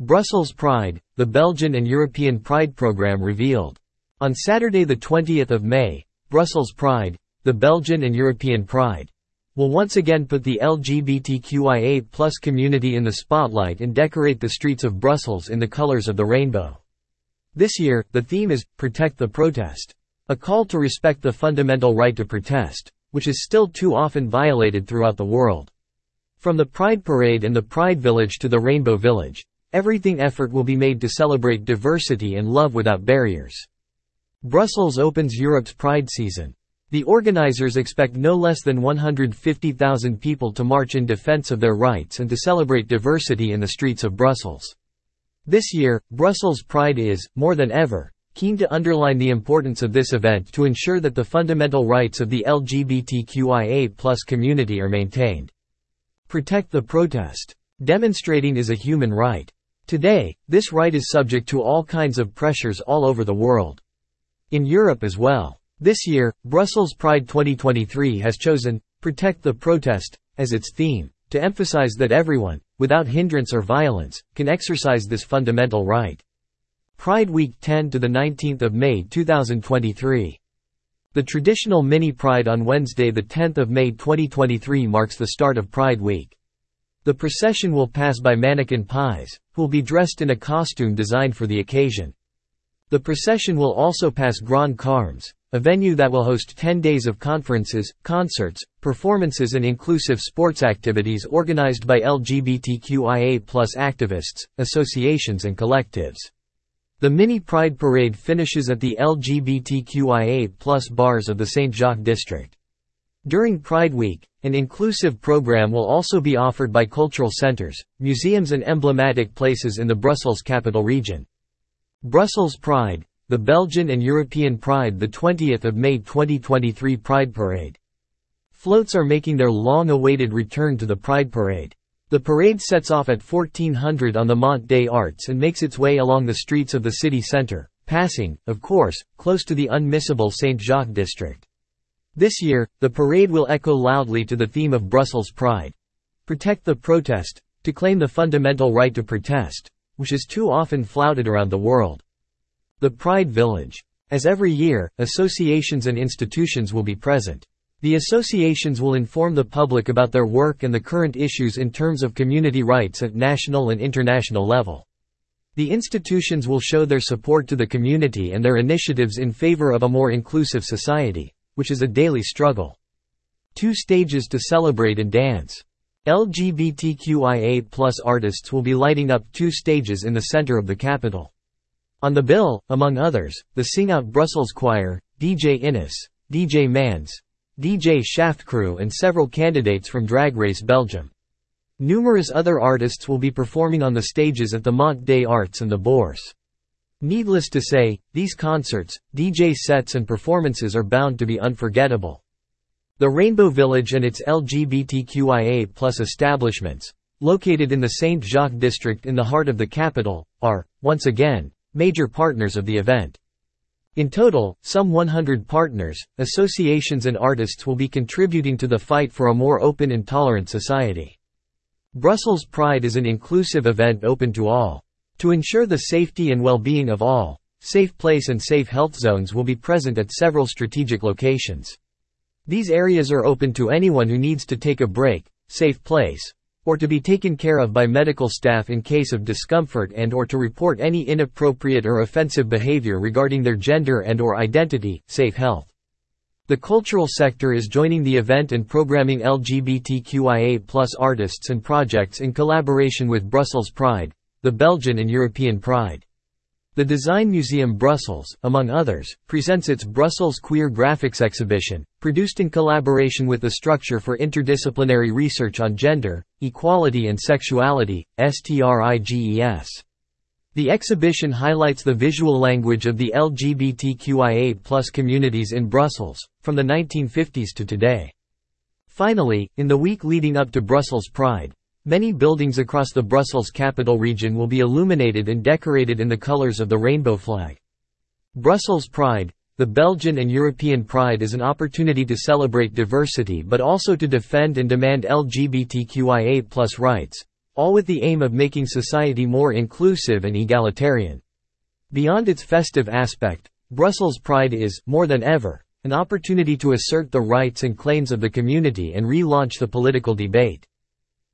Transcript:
Brussels Pride, the Belgian and European Pride program revealed. On Saturday 20 May, Brussels Pride, the Belgian and European Pride, will once again put the LGBTQIA plus community in the spotlight and decorate the streets of Brussels in the colors of the rainbow. This year, the theme is, Protect the Protest. A call to respect the fundamental right to protest, which is still too often violated throughout the world. From the Pride Parade and the Pride Village to the Rainbow Village, Everything effort will be made to celebrate diversity and love without barriers. Brussels opens Europe's Pride season. The organizers expect no less than 150,000 people to march in defense of their rights and to celebrate diversity in the streets of Brussels. This year, Brussels Pride is, more than ever, keen to underline the importance of this event to ensure that the fundamental rights of the LGBTQIA community are maintained. Protect the protest. Demonstrating is a human right. Today, this right is subject to all kinds of pressures all over the world. In Europe as well. This year, Brussels Pride 2023 has chosen, Protect the Protest, as its theme, to emphasize that everyone, without hindrance or violence, can exercise this fundamental right. Pride Week 10 to the 19th of May 2023. The traditional mini Pride on Wednesday the 10th of May 2023 marks the start of Pride Week. The procession will pass by Manneken Pis, who will be dressed in a costume designed for the occasion. The procession will also pass Grand Carmes, a venue that will host 10 days of conferences, concerts, performances and inclusive sports activities organized by LGBTQIA activists, associations and collectives. The mini Pride Parade finishes at the LGBTQIA bars of the St. Jacques district. During Pride Week, an inclusive program will also be offered by cultural centers, museums and emblematic places in the Brussels capital region. Brussels Pride, the Belgian and European Pride the 20th of May 2023 Pride Parade. Floats are making their long-awaited return to the Pride Parade. The parade sets off at 1400 on the Mont des Arts and makes its way along the streets of the city center, passing, of course, close to the unmissable St. Jacques district. This year, the parade will echo loudly to the theme of Brussels Pride. Protect the protest, to claim the fundamental right to protest, which is too often flouted around the world. The Pride Village. As every year, associations and institutions will be present. The associations will inform the public about their work and the current issues in terms of community rights at national and international level. The institutions will show their support to the community and their initiatives in favor of a more inclusive society which is a daily struggle. Two stages to celebrate and dance. LGBTQIA plus artists will be lighting up two stages in the center of the capital. On the bill, among others, the Sing Out Brussels Choir, DJ Innes, DJ Mans, DJ Shaft Crew and several candidates from Drag Race Belgium. Numerous other artists will be performing on the stages at the Mont des Arts and the Bourse. Needless to say, these concerts, DJ sets and performances are bound to be unforgettable. The Rainbow Village and its LGBTQIA plus establishments, located in the St. Jacques district in the heart of the capital, are, once again, major partners of the event. In total, some 100 partners, associations and artists will be contributing to the fight for a more open and tolerant society. Brussels Pride is an inclusive event open to all. To ensure the safety and well-being of all, Safe Place and Safe Health Zones will be present at several strategic locations. These areas are open to anyone who needs to take a break, safe place, or to be taken care of by medical staff in case of discomfort and or to report any inappropriate or offensive behavior regarding their gender and or identity, safe health. The cultural sector is joining the event and programming LGBTQIA plus artists and projects in collaboration with Brussels Pride, the Belgian and European Pride. The Design Museum Brussels, among others, presents its Brussels Queer Graphics exhibition, produced in collaboration with the Structure for Interdisciplinary Research on Gender, Equality and Sexuality, STRIGES. The exhibition highlights the visual language of the LGBTQIA communities in Brussels, from the 1950s to today. Finally, in the week leading up to Brussels Pride, Many buildings across the Brussels capital region will be illuminated and decorated in the colors of the rainbow flag. Brussels Pride, the Belgian and European Pride is an opportunity to celebrate diversity but also to defend and demand LGBTQIA rights, all with the aim of making society more inclusive and egalitarian. Beyond its festive aspect, Brussels Pride is, more than ever, an opportunity to assert the rights and claims of the community and relaunch the political debate.